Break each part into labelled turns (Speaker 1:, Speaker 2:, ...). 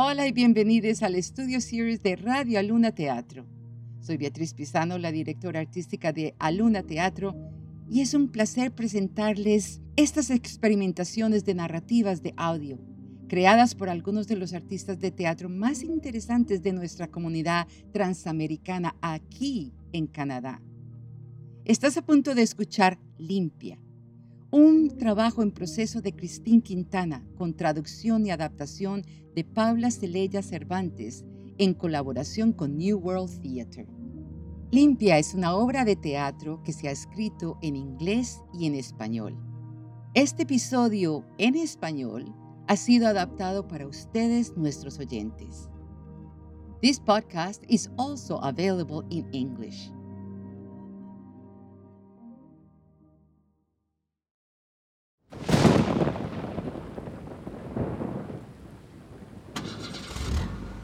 Speaker 1: Hola y bienvenidos al estudio series de Radio Aluna Teatro. Soy Beatriz Pisano, la directora artística de Aluna Teatro, y es un placer presentarles estas experimentaciones de narrativas de audio, creadas por algunos de los artistas de teatro más interesantes de nuestra comunidad transamericana aquí en Canadá. Estás a punto de escuchar Limpia, un trabajo en proceso de Cristín Quintana con traducción y adaptación de Paula Celella Cervantes en colaboración con New World Theatre. Limpia es una obra de teatro que se ha escrito en inglés y en español. Este episodio en español ha sido adaptado para ustedes, nuestros oyentes. This podcast is also available in English.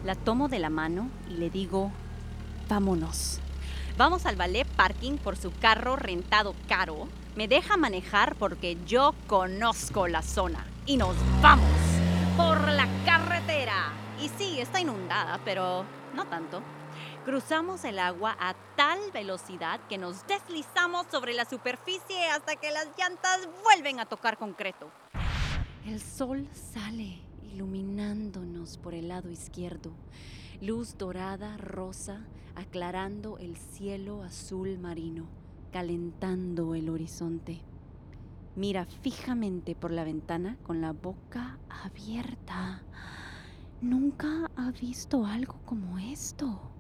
Speaker 2: La tomo de la mano y le digo, vámonos. Vamos al ballet parking por su carro rentado caro. Me deja manejar porque yo conozco la zona. Y nos vamos por la carretera. Y sí, está inundada, pero no tanto. Cruzamos el agua a tal velocidad que nos deslizamos sobre la superficie hasta que las llantas vuelven a tocar concreto. El sol sale iluminándonos por el lado izquierdo, luz dorada, rosa, aclarando el cielo azul marino, calentando el horizonte. Mira fijamente por la ventana con la boca abierta. Nunca ha visto algo como esto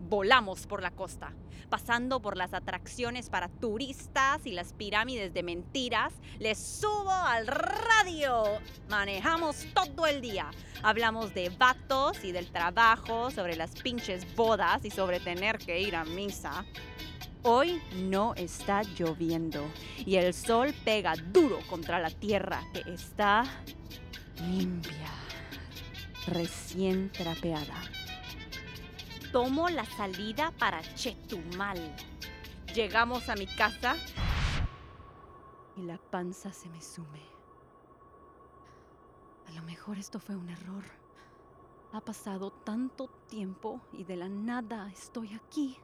Speaker 2: volamos por la costa, pasando por las atracciones para turistas y las pirámides de mentiras. Les subo al radio. Manejamos todo el día. Hablamos de vatos y del trabajo, sobre las pinches bodas y sobre tener que ir a misa. Hoy no está lloviendo y el sol pega duro contra la tierra que está limpia, recién trapeada tomo la salida para Chetumal. Llegamos a mi casa y la panza se me sume. A lo mejor esto fue un error. Ha pasado tanto tiempo y de la nada estoy aquí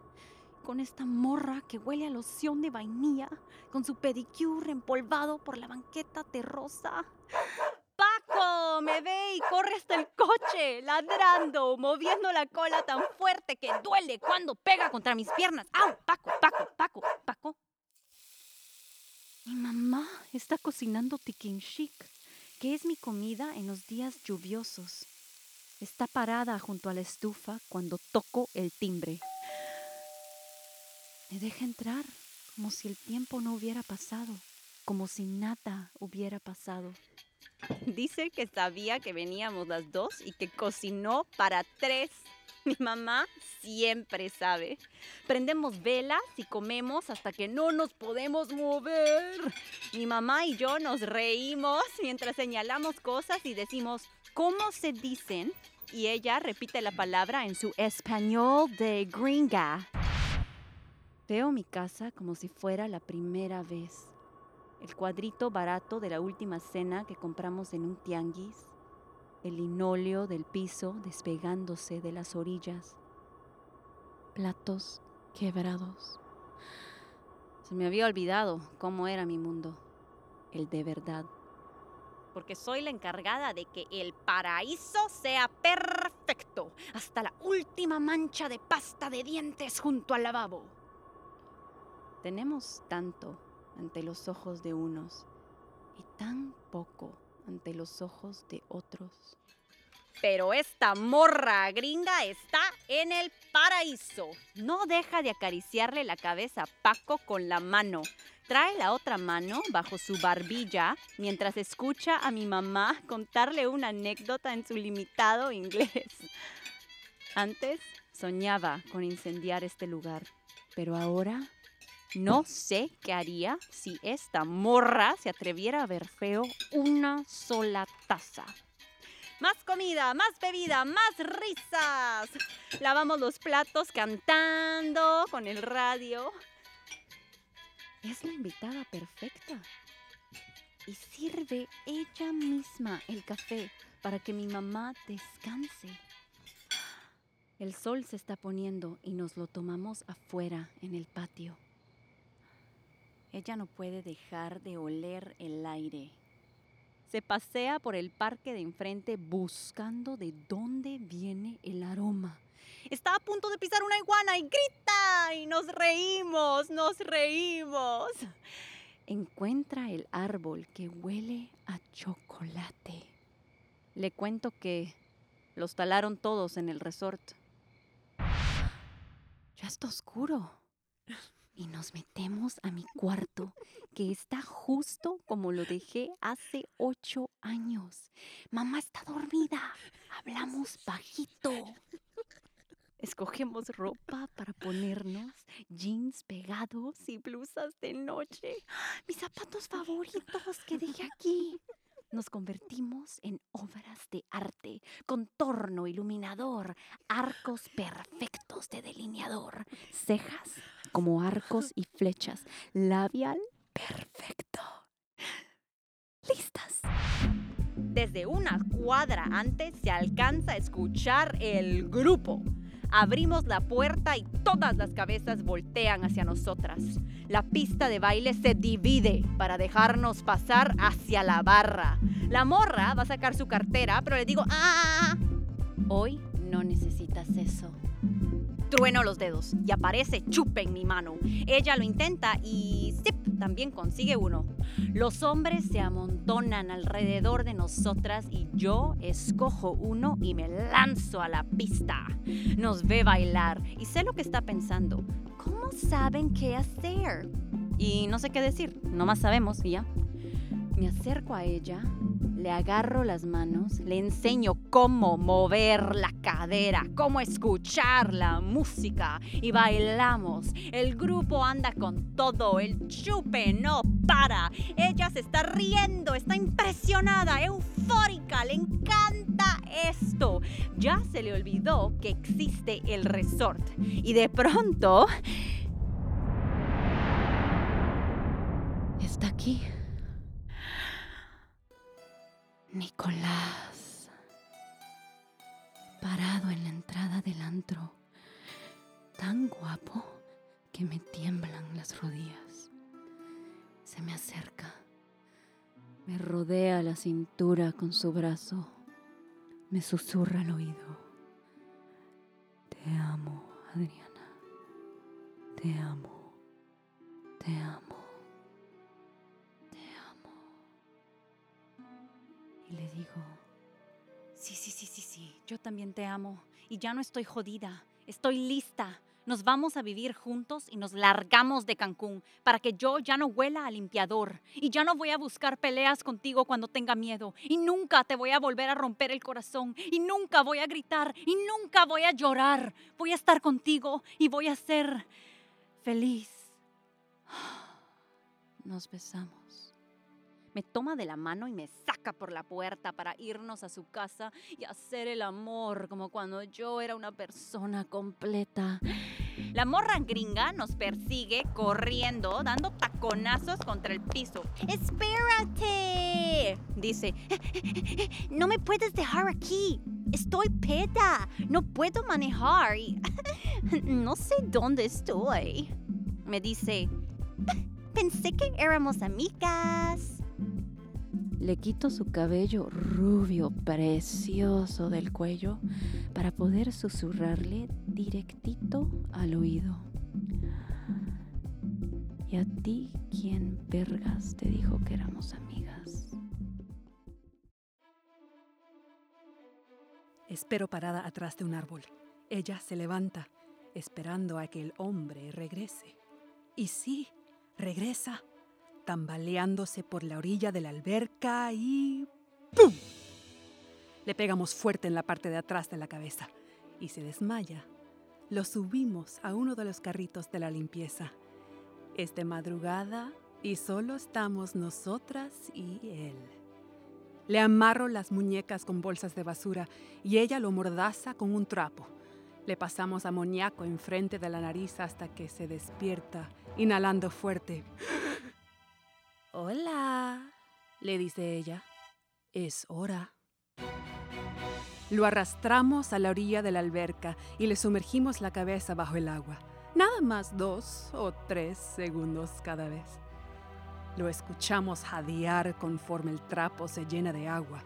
Speaker 2: con esta morra que huele a loción de vainilla, con su pedicure empolvado por la banqueta terrosa me ve y corre hasta el coche, ladrando, moviendo la cola tan fuerte que duele cuando pega contra mis piernas. ¡Au! Paco, Paco, Paco, Paco. Mi mamá está cocinando tikin chic, que es mi comida en los días lluviosos. Está parada junto a la estufa cuando toco el timbre. Me deja entrar como si el tiempo no hubiera pasado, como si nada hubiera pasado. Dice que sabía que veníamos las dos y que cocinó para tres. Mi mamá siempre sabe. Prendemos velas y comemos hasta que no nos podemos mover. Mi mamá y yo nos reímos mientras señalamos cosas y decimos, ¿cómo se dicen? Y ella repite la palabra en su español de gringa. Veo mi casa como si fuera la primera vez el cuadrito barato de la última cena que compramos en un tianguis, el linóleo del piso despegándose de las orillas, platos quebrados. Se me había olvidado cómo era mi mundo, el de verdad. Porque soy la encargada de que el paraíso sea perfecto, hasta la última mancha de pasta de dientes junto al lavabo. Tenemos tanto ante los ojos de unos y tan poco ante los ojos de otros. Pero esta morra gringa está en el paraíso. No deja de acariciarle la cabeza a Paco con la mano. Trae la otra mano bajo su barbilla mientras escucha a mi mamá contarle una anécdota en su limitado inglés. Antes soñaba con incendiar este lugar, pero ahora no sé qué haría si esta morra se atreviera a ver feo una sola taza. Más comida, más bebida, más risas. Lavamos los platos cantando con el radio. Es la invitada perfecta. y sirve ella misma el café para que mi mamá descanse. El sol se está poniendo y nos lo tomamos afuera en el patio. Ella no puede dejar de oler el aire. Se pasea por el parque de enfrente buscando de dónde viene el aroma. Está a punto de pisar una iguana y grita y nos reímos, nos reímos. Encuentra el árbol que huele a chocolate. Le cuento que los talaron todos en el resort. Ya está oscuro. Y nos metemos a mi cuarto, que está justo como lo dejé hace ocho años. Mamá está dormida. Hablamos bajito. Escogemos ropa para ponernos, jeans pegados y blusas de noche. Mis zapatos favoritos que dejé aquí. Nos convertimos en obras de arte, contorno iluminador, arcos perfectos de delineador, cejas como arcos y flechas, labial perfecto. ¿Listas? Desde una cuadra antes se alcanza a escuchar el grupo. Abrimos la puerta y todas las cabezas voltean hacia nosotras. La pista de baile se divide para dejarnos pasar hacia la barra. La morra va a sacar su cartera, pero le digo, ¡ah! Hoy no necesitas eso. Trueno los dedos y aparece chupe en mi mano. Ella lo intenta y ¡zip! también consigue uno. Los hombres se amontonan alrededor de nosotras y yo escojo uno y me lanzo a la pista. Nos ve bailar y sé lo que está pensando. ¿Cómo saben qué hacer? Y no sé qué decir, nomás sabemos y ya. Me acerco a ella, le agarro las manos, le enseño cómo mover la cadera, cómo escuchar la música y bailamos. El grupo anda con todo, el chupe no para. Ella se está riendo, está impresionada, eufórica, le encanta esto. Ya se le olvidó que existe el resort y de pronto... Está aquí. Nicolás, parado en la entrada del antro, tan guapo que me tiemblan las rodillas. Se me acerca, me rodea la cintura con su brazo, me susurra al oído. Te amo, Adriana, te amo, te amo. Le digo, sí, sí, sí, sí, sí, yo también te amo y ya no estoy jodida, estoy lista. Nos vamos a vivir juntos y nos largamos de Cancún para que yo ya no huela a limpiador y ya no voy a buscar peleas contigo cuando tenga miedo y nunca te voy a volver a romper el corazón y nunca voy a gritar y nunca voy a llorar. Voy a estar contigo y voy a ser feliz. Nos besamos me toma de la mano y me saca por la puerta para irnos a su casa y hacer el amor como cuando yo era una persona completa. La morra gringa nos persigue corriendo, dando taconazos contra el piso. ¡Espérate! Dice, no me puedes dejar aquí. Estoy peda. No puedo manejar. no sé dónde estoy. Me dice, pensé que éramos amigas. Le quito su cabello rubio precioso del cuello para poder susurrarle directito al oído. ¿Y a ti quién vergas te dijo que éramos amigas?
Speaker 3: Espero parada atrás de un árbol. Ella se levanta, esperando a que el hombre regrese. Y sí, regresa tambaleándose por la orilla de la alberca y ¡pum! Le pegamos fuerte en la parte de atrás de la cabeza y se desmaya. Lo subimos a uno de los carritos de la limpieza. Es de madrugada y solo estamos nosotras y él. Le amarro las muñecas con bolsas de basura y ella lo mordaza con un trapo. Le pasamos amoníaco enfrente de la nariz hasta que se despierta, inhalando fuerte.
Speaker 2: Hola,
Speaker 3: le dice ella, es hora. Lo arrastramos a la orilla de la alberca y le sumergimos la cabeza bajo el agua. Nada más dos o tres segundos cada vez. Lo escuchamos jadear conforme el trapo se llena de agua.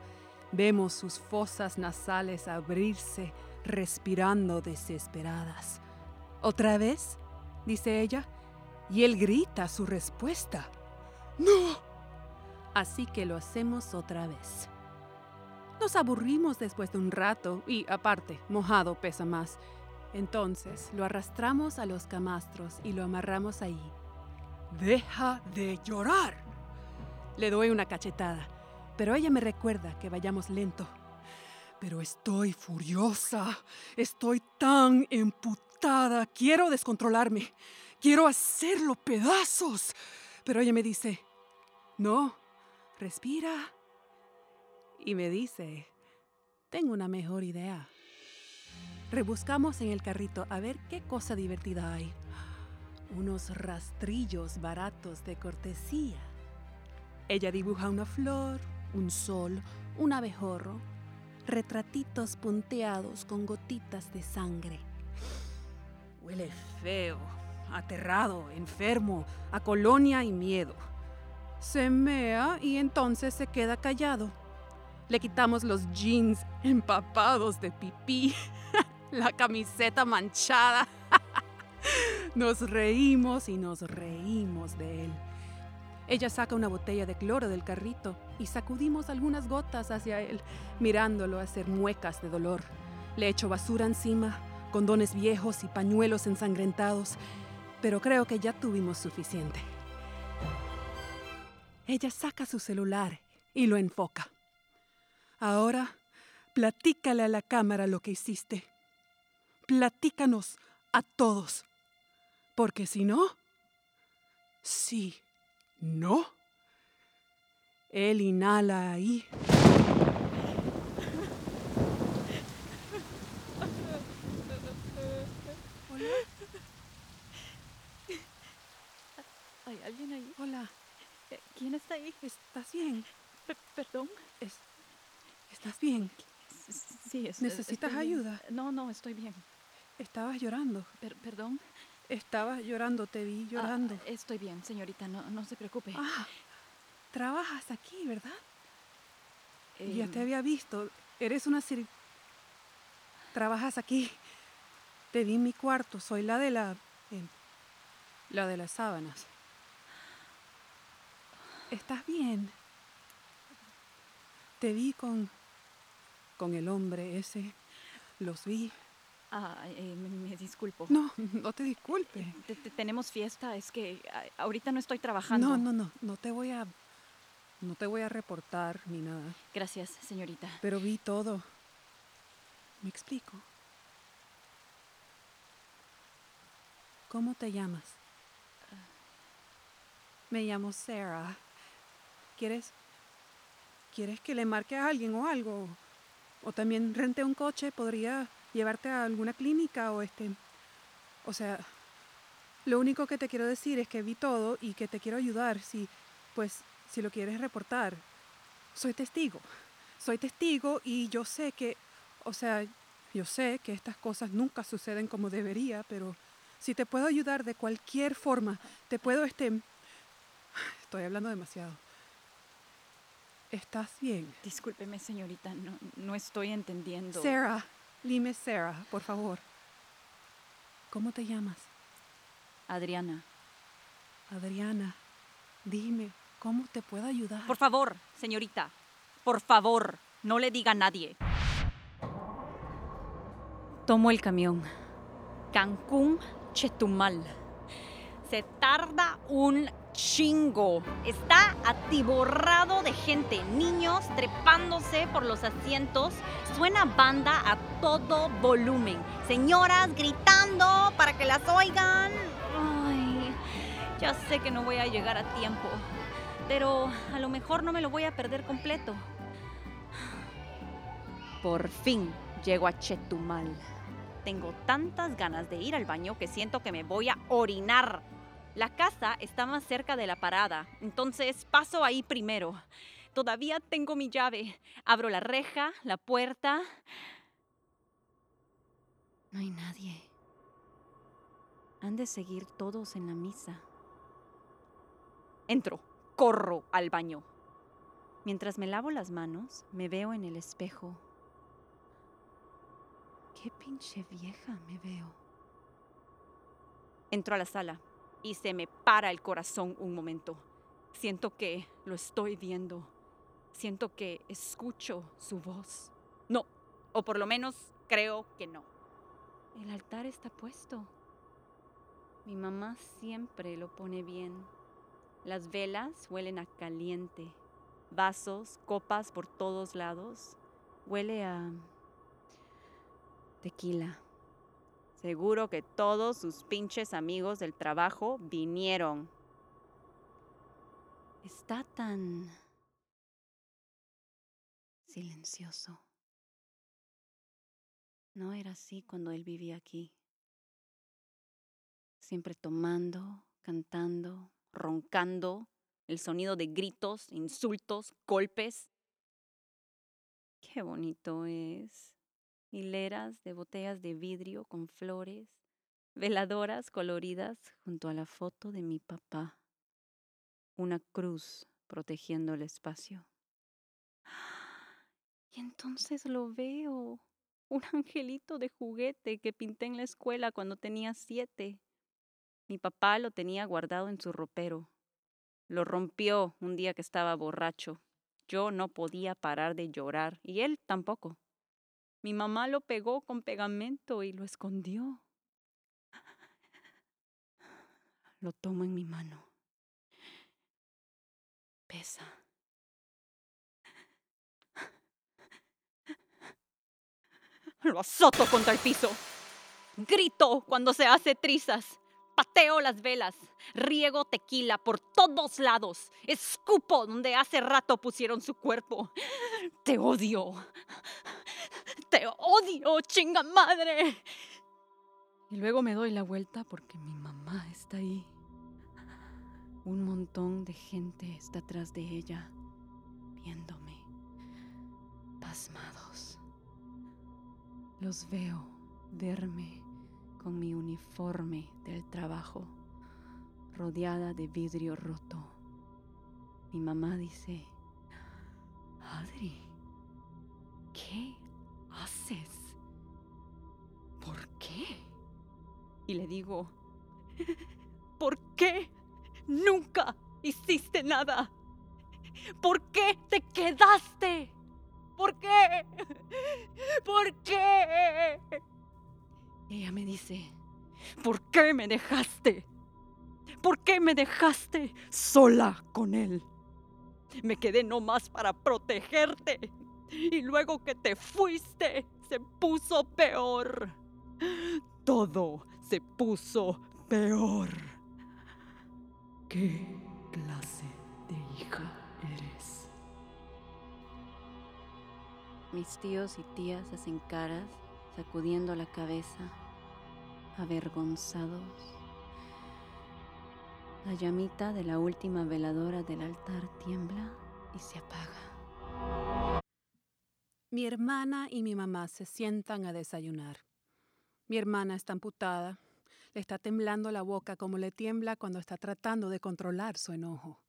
Speaker 3: Vemos sus fosas nasales abrirse, respirando desesperadas. ¿Otra vez? dice ella, y él grita su respuesta. ¡No! Así que lo hacemos otra vez. Nos aburrimos después de un rato y, aparte, mojado pesa más. Entonces lo arrastramos a los camastros y lo amarramos ahí. ¡Deja de llorar! Le doy una cachetada, pero ella me recuerda que vayamos lento. Pero estoy furiosa, estoy tan emputada, quiero descontrolarme, quiero hacerlo pedazos. Pero ella me dice, no, respira. Y me dice, tengo una mejor idea. Rebuscamos en el carrito a ver qué cosa divertida hay. Unos rastrillos baratos de cortesía. Ella dibuja una flor, un sol, un abejorro, retratitos punteados con gotitas de sangre. Huele feo, aterrado, enfermo, a colonia y miedo. Se mea y entonces se queda callado. Le quitamos los jeans empapados de pipí, la camiseta manchada. Nos reímos y nos reímos de él. Ella saca una botella de cloro del carrito y sacudimos algunas gotas hacia él, mirándolo hacer muecas de dolor. Le echo basura encima, condones viejos y pañuelos ensangrentados, pero creo que ya tuvimos suficiente. Ella saca su celular y lo enfoca. Ahora, platícale a la cámara lo que hiciste. Platícanos a todos. Porque si no, sí, no. Él inhala ahí.
Speaker 2: Hola. ¿Hay alguien ahí?
Speaker 3: Hola,
Speaker 2: ¿Quién está ahí?
Speaker 3: ¿estás bien?
Speaker 2: Pe- ¿Perdón?
Speaker 3: Es- ¿Estás bien?
Speaker 2: Sí, es-
Speaker 3: ¿Necesitas
Speaker 2: estoy bien.
Speaker 3: ayuda?
Speaker 2: No, no, estoy bien.
Speaker 3: Estabas llorando.
Speaker 2: Per- ¿Perdón?
Speaker 3: Estabas llorando, te vi llorando.
Speaker 2: Ah, estoy bien, señorita, no, no se preocupe.
Speaker 3: Ah, trabajas aquí, ¿verdad? Ya
Speaker 2: Em,
Speaker 3: te había visto. Eres una. Trabajas aquí. Te vi en mi cuarto. Soy la de la... eh, la de las sábanas. ¿Estás bien? Te vi con... con el hombre ese. Los vi.
Speaker 2: ah, eh, me, me disculpo.
Speaker 3: No, no te disculpes.
Speaker 2: Te- te- tenemos fiesta, es que ah, ahorita no estoy trabajando.
Speaker 3: No, no, no. No te voy a... No te voy a reportar ni nada.
Speaker 2: Gracias, señorita.
Speaker 3: Pero vi todo. ¿Me explico? ¿Cómo te llamas? Me llamo Sarah. ¿Quieres quieres que le marque a alguien o algo? O también rente un coche, podría llevarte a alguna clínica o este o sea, lo único que te quiero decir es que vi todo y que te quiero ayudar si pues si lo quieres reportar. Soy testigo soy testigo y yo sé que, o sea, yo sé que estas cosas nunca suceden como debería, pero si te puedo ayudar de cualquier forma, te puedo, este, estoy hablando demasiado. ¿Estás bien?
Speaker 2: Discúlpeme, señorita, no, no estoy entendiendo.
Speaker 3: Sarah, dime Sarah, por favor. ¿Cómo te llamas?
Speaker 2: Adriana.
Speaker 3: Adriana, dime, ¿cómo te puedo ayudar?
Speaker 2: Por favor, señorita. Por favor, no le diga a nadie. Tomo el camión. Cancún, Chetumal. Se tarda un chingo. Está atiborrado de gente, niños trepándose por los asientos. Suena banda a todo volumen. Señoras gritando para que las oigan. Ay, ya sé que no voy a llegar a tiempo, pero a lo mejor no me lo voy a perder completo. Por fin llego a Chetumal. Tengo tantas ganas de ir al baño que siento que me voy a orinar. La casa está más cerca de la parada, entonces paso ahí primero. todavía tengo mi llave. Abro la reja, la puerta. No hay nadie. Han de seguir todos en la misa. Entro, corro al baño. Mientras me lavo las manos, me veo en el espejo. Qué pinche vieja me veo. Entro a la sala y se me para el corazón un momento. Siento que lo estoy viendo. Siento que escucho su voz. No, o por lo menos creo que no. El altar está puesto. Mi mamá siempre lo pone bien. Las velas huelen a caliente. Vasos, copas por todos lados. Huele a tequila. Seguro que todos sus pinches amigos del trabajo vinieron. Está tan silencioso. No era así cuando él vivía aquí. Siempre tomando, cantando, roncando, el sonido de gritos, insultos, golpes. Qué bonito es. Hileras de botellas de vidrio con flores, veladoras coloridas junto a la foto de mi papá. Una cruz protegiendo el espacio. Y entonces lo veo. Un angelito de juguete que pinté en la escuela cuando tenía siete. Mi papá lo tenía guardado en su ropero. Lo rompió un día que estaba borracho. Yo no podía parar de llorar y él tampoco. Mi mamá lo pegó con pegamento y lo escondió. Lo tomo en mi mano. Pesa. Lo azoto contra el piso. Grito cuando se hace trizas. Pateo las velas, riego tequila por todos lados, escupo donde hace rato pusieron su cuerpo. Te odio. Te odio, chinga madre. Y luego me doy la vuelta porque mi mamá está ahí. Un montón de gente está atrás de ella, viéndome, pasmados. Los veo verme con mi uniforme del trabajo, rodeada de vidrio roto. Mi mamá dice, Adri, ¿qué haces? ¿Por qué? Y le digo, ¿por qué nunca hiciste nada? ¿Por qué te quedaste? ¿Por qué? ¿Por qué? Ella me dice, ¿por qué me dejaste? ¿Por qué me dejaste sola con él? Me quedé nomás para protegerte. Y luego que te fuiste, se puso peor. Todo se puso peor. ¿Qué clase de hija eres? Mis tíos y tías hacen caras sacudiendo la cabeza, avergonzados. La llamita de la última veladora del altar tiembla y se apaga.
Speaker 3: Mi hermana y mi mamá se sientan a desayunar. Mi hermana está amputada, le está temblando la boca como le tiembla cuando está tratando de controlar su enojo.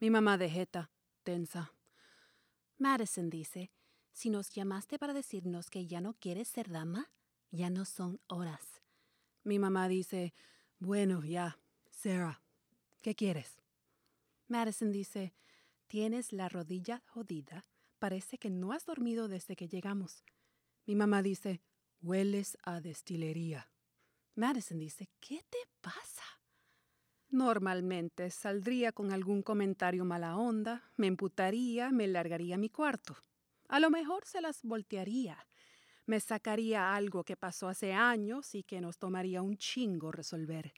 Speaker 3: Mi mamá de jeta, tensa. Madison dice, si nos llamaste para decirnos que ya no quieres ser dama, ya no son horas. Mi mamá dice, bueno, ya, Sarah, ¿qué quieres? Madison dice, tienes la rodilla jodida, parece que no has dormido desde que llegamos. Mi mamá dice, hueles a destilería. Madison dice, ¿qué te pasa? Normalmente saldría con algún comentario mala onda, me emputaría, me largaría mi cuarto. A lo mejor se las voltearía. Me sacaría algo que pasó hace años y que nos tomaría un chingo resolver.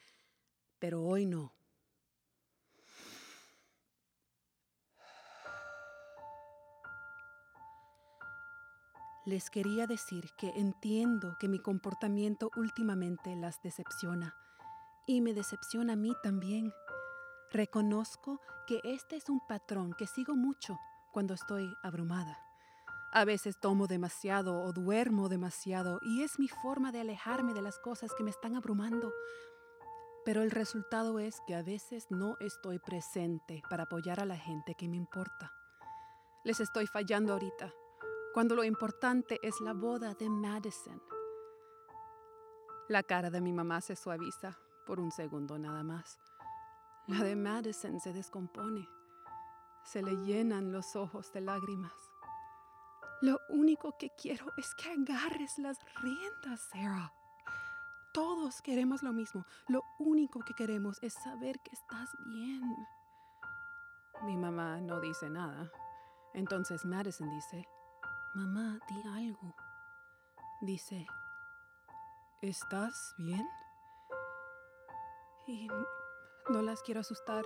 Speaker 3: Pero hoy no. Les quería decir que entiendo que mi comportamiento últimamente las decepciona y me decepciona a mí también. Reconozco que este es un patrón que sigo mucho cuando estoy abrumada. A veces tomo demasiado o duermo demasiado y es mi forma de alejarme de las cosas que me están abrumando. Pero el resultado es que a veces no estoy presente para apoyar a la gente que me importa. Les estoy fallando ahorita, cuando lo importante es la boda de Madison. La cara de mi mamá se suaviza por un segundo nada más. La de Madison se descompone. Se le llenan los ojos de lágrimas. Lo único que quiero es que agarres las riendas, Sarah. Todos queremos lo mismo. Lo único que queremos es saber que estás bien. Mi mamá no dice nada. Entonces Madison dice, mamá, di algo. Dice, ¿estás bien? Y no las quiero asustar.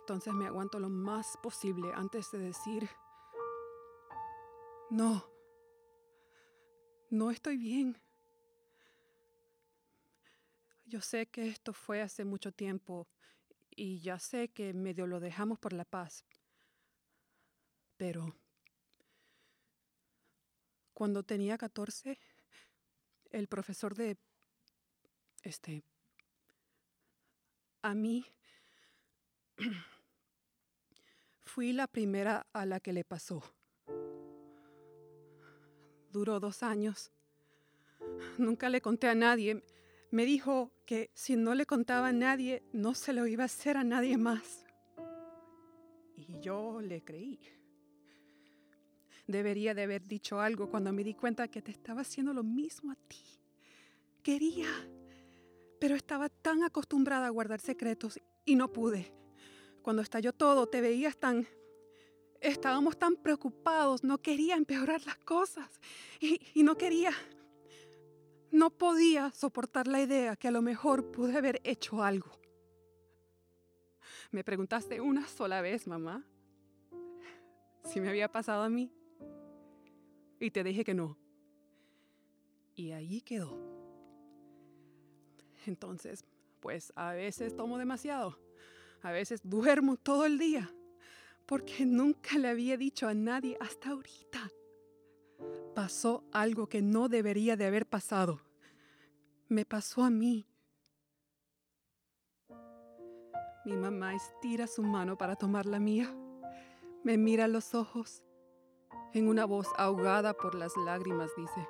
Speaker 3: Entonces me aguanto lo más posible antes de decir, no, no estoy bien. Yo sé que esto fue hace mucho tiempo y ya sé que medio lo dejamos por la paz. Pero cuando tenía 14, el profesor de... Este... A mí... Fui la primera a la que le pasó duró dos años. Nunca le conté a nadie. Me dijo que si no le contaba a nadie, no se lo iba a hacer a nadie más. Y yo le creí. Debería de haber dicho algo cuando me di cuenta que te estaba haciendo lo mismo a ti. Quería, pero estaba tan acostumbrada a guardar secretos y no pude. Cuando estalló todo, te veías tan estábamos tan preocupados, no quería empeorar las cosas y, no quería, no podía soportar la idea que a lo mejor pude haber hecho algo. Me preguntaste una sola vez, mamá, si me había pasado a mí y te dije que no. Y ahí quedó. Entonces, pues a veces tomo demasiado, a veces duermo todo el día porque nunca le había dicho a nadie hasta ahorita. Pasó algo que no debería de haber pasado. Me pasó a mí. Mi mamá estira su mano para tomar la mía. Me mira a los ojos. En una voz ahogada por las lágrimas dice,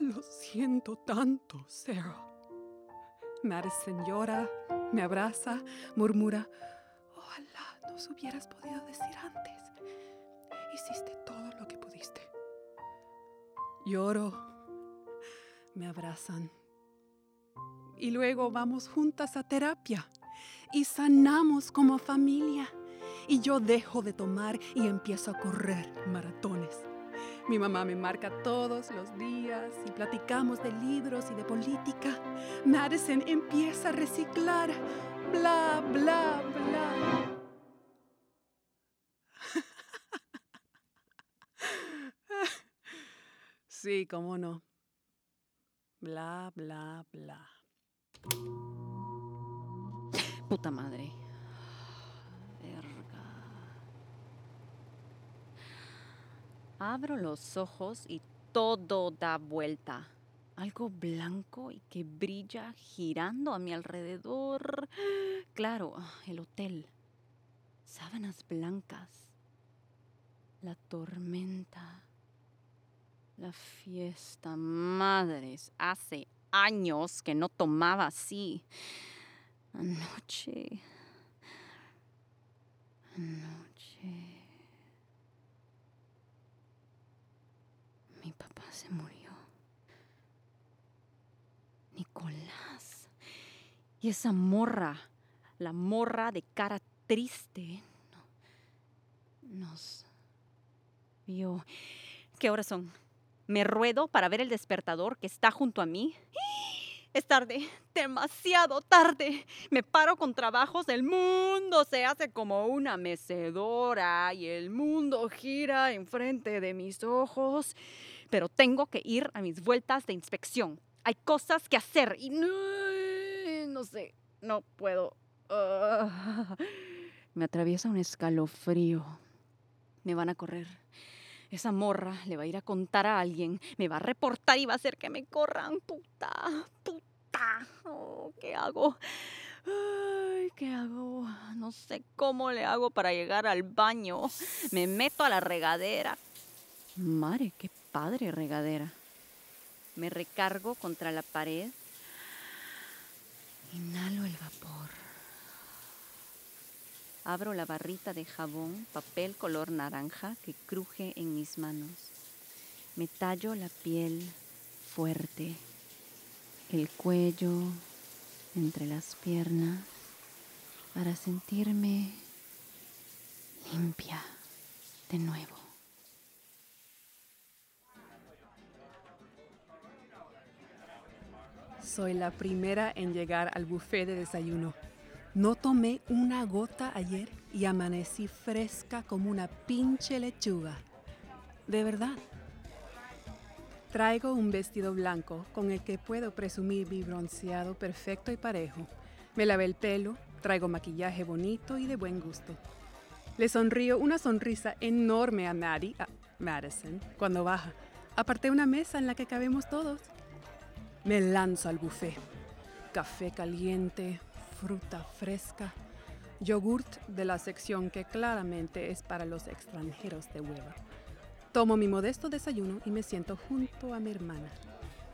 Speaker 3: lo siento tanto, Sarah. Madison llora, me abraza, murmura, nos hubieras podido decir antes. Hiciste todo lo que pudiste. Lloro, me abrazan. Y luego vamos juntas a terapia y sanamos como familia. Y yo dejo de tomar y empiezo a correr maratones. Mi mamá me marca todos los días y platicamos de libros y de política. Madison empieza a reciclar. Bla, bla, bla. Sí, cómo no. Bla, bla, bla.
Speaker 2: Puta madre. Abro los ojos y todo da vuelta. Algo blanco y que brilla girando a mi alrededor. Claro, el hotel. Sábanas blancas. La tormenta la fiesta, madres, hace años que no tomaba así. Anoche. Anoche. Mi papá se murió. Nicolás. Y esa morra, la morra de cara triste, nos vio. ¿Qué horas son? Me ruedo para ver el despertador que está junto a mí. Es tarde, demasiado tarde. Me paro con trabajos, el mundo se hace como una mecedora y el mundo gira enfrente de mis ojos. Pero tengo que ir a mis vueltas de inspección. Hay cosas que hacer y no, no sé, no puedo. Ah. me atraviesa un escalofrío. Me van a correr. Esa morra le va a ir a contar a alguien, me va a reportar y va a hacer que me corran. Puta, puta. Oh, ¿Qué hago? Ay, ¿qué hago? No sé cómo le hago para llegar al baño. Me meto a la regadera. Madre, qué padre regadera. Me recargo contra la pared. Inhalo el vapor. Abro la barrita de jabón, papel color naranja que cruje en mis manos. Me tallo la piel fuerte, el cuello entre las piernas para sentirme limpia de nuevo.
Speaker 3: Soy la primera en llegar al buffet de desayuno. No tomé una gota ayer y amanecí fresca como una pinche lechuga. De verdad. Traigo un vestido blanco con el que puedo presumir mi bronceado perfecto y parejo. Me lavé el pelo, traigo maquillaje bonito y de buen gusto. Le sonrío una sonrisa enorme a Maddie, a Madison, cuando baja. Aparté una mesa en la que cabemos todos. Me lanzo al buffet. Café caliente, fruta fresca, yogurt de la sección que claramente es para los extranjeros de hueva. Tomo mi modesto desayuno y me siento junto a mi hermana.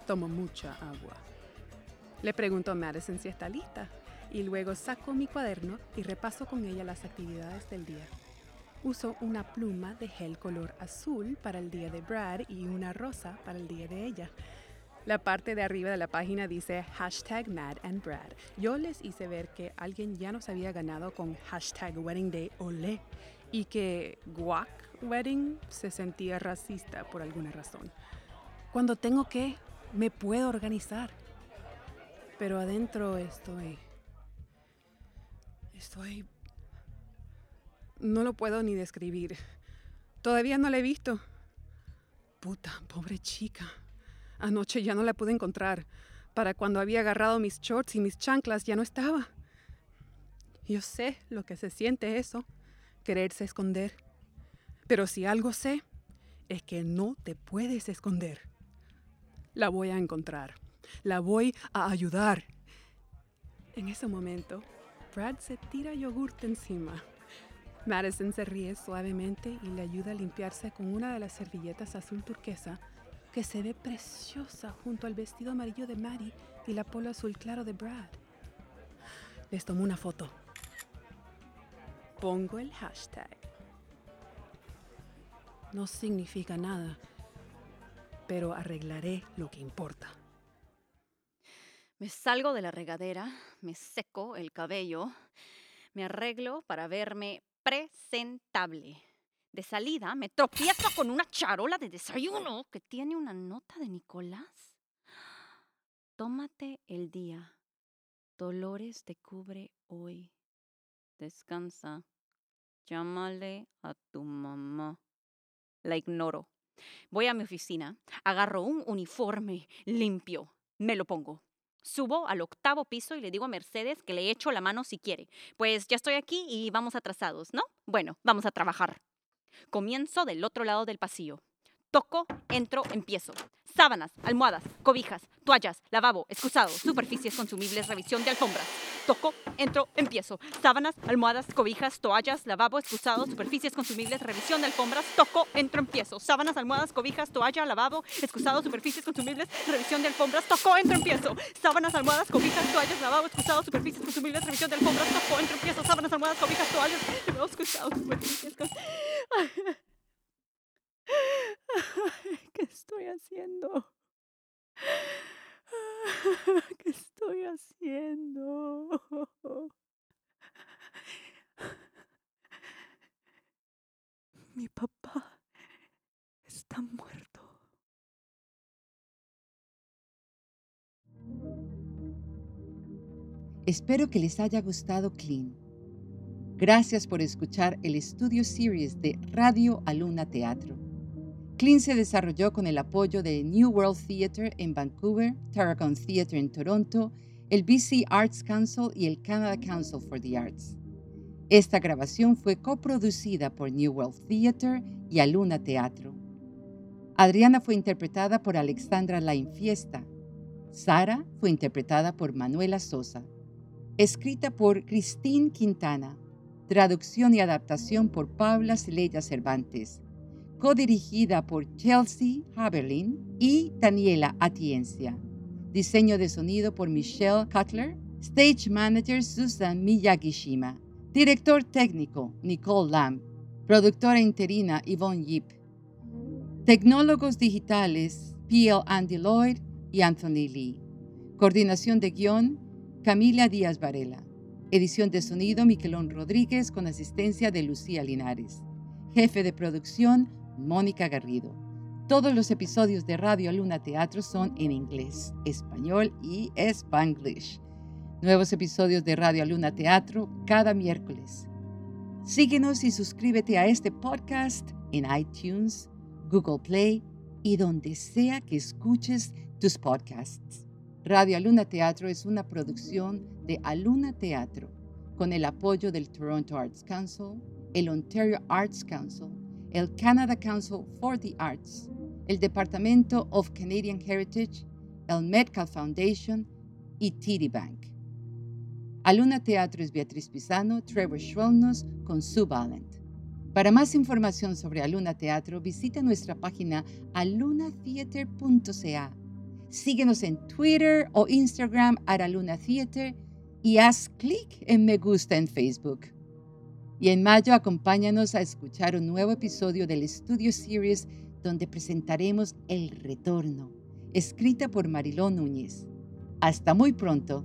Speaker 3: Tomo mucha agua. Le pregunto a Madison si está lista y luego saco mi cuaderno y repaso con ella las actividades del día. Uso una pluma de gel color azul para el día de Brad y una rosa para el día de ella. La parte de arriba de la página dice hashtag Mad and Brad. Yo les hice ver que alguien ya nos había ganado con hashtag Wedding Day Olé y que Guac Wedding se sentía racista por alguna razón. Cuando tengo que, me puedo organizar. Pero adentro estoy... Estoy... No lo puedo ni describir. Todavía no la he visto. Puta, pobre chica. Anoche ya no la pude encontrar. Para cuando había agarrado mis shorts y mis chanclas ya no estaba. Yo sé lo que se siente eso, quererse esconder. Pero si algo sé, es que no te puedes esconder. La voy a encontrar. La voy a ayudar. En ese momento, Brad se tira yogurt encima. Madison se ríe suavemente y le ayuda a limpiarse con una de las servilletas azul turquesa que se ve preciosa junto al vestido amarillo de Maddie y la polo azul claro de Brad. Les tomo una foto. Pongo el hashtag. No significa nada, pero arreglaré lo que importa.
Speaker 2: Me salgo de la regadera, me seco el cabello, me arreglo para verme presentable. De salida me tropiezo con una charola de desayuno que tiene una nota de Nicolás. Tómate el día. Dolores te cubre hoy. Descansa. Llámale a tu mamá. La ignoro. Voy a mi oficina, agarro un uniforme limpio, me lo pongo. Subo al octavo piso y le digo a Mercedes que le echo la mano si quiere. Pues ya estoy aquí y vamos atrasados, ¿no? Bueno, vamos a trabajar. Comienzo del otro lado del pasillo. Toco, entro, empiezo. Sábanas, almohadas, cobijas, toallas, lavabo, excusado, superficies consumibles, revisión de alfombras. Toco, entro, empiezo. Sábanas, almohadas, cobijas, toallas, lavabo, excusado, superficies consumibles, revisión de alfombras. Toco, entro, empiezo. Sábanas, almohadas, cobijas, toalla, lavabo, excusado, superficies consumibles, revisión de alfombras. Toco, entro, empiezo. Sábanas, almohadas, cobijas, toallas, lavabo, excusado, superficies consumibles, revisión de alfombras. Toco, entro, empiezo. Sábanas, almohadas, cobijas, toallas, lavabo, excusado, superficies ¿Qué estoy haciendo? ¿Qué estoy haciendo? Mi papá está muerto.
Speaker 1: Espero que les haya gustado Clean. Gracias por escuchar el estudio series de Radio Aluna Teatro. Clean se desarrolló con el apoyo de New World Theatre en Vancouver, Tarragon Theatre en Toronto, el BC Arts Council y el Canada Council for the Arts. Esta grabación fue coproducida por New World Theatre y Aluna Teatro. Adriana fue interpretada por Alexandra La Infiesta. Sara fue interpretada por Manuela Sosa. Escrita por Christine Quintana. Traducción y adaptación por Paula Celella Cervantes. Codirigida por Chelsea Haberlin y Daniela Atiencia. Diseño de sonido por Michelle Cutler. Stage Manager Susan Miyagishima. Director técnico Nicole Lamb. Productora interina Yvonne Yip. Tecnólogos digitales P.L. Andy Lloyd y Anthony Lee. Coordinación de guion Camila Díaz Varela. Edición de sonido Miquelón Rodríguez con asistencia de Lucía Linares. Jefe de producción Mónica Garrido. Todos los episodios de Radio Luna Teatro son en inglés, español y spanglish. Nuevos episodios de Radio Luna Teatro cada miércoles. Síguenos y suscríbete a este podcast en iTunes, Google Play y donde sea que escuches tus podcasts. Radio Aluna Teatro es una producción de Aluna Teatro con el apoyo del Toronto Arts Council, el Ontario Arts Council, el Canada Council for the Arts, el Departamento of Canadian Heritage, el Metcalf Foundation y TD Bank. Aluna Teatro es Beatriz Pisano, Trevor Schwellnus con Sue Valent. Para más información sobre Aluna Teatro, visita nuestra página alunatheater.ca. Síguenos en Twitter o Instagram a Aluna Theater y haz clic en me gusta en Facebook. Y en mayo acompáñanos a escuchar un nuevo episodio del Studio Series donde presentaremos El Retorno, escrita por Marilón Núñez. Hasta muy pronto.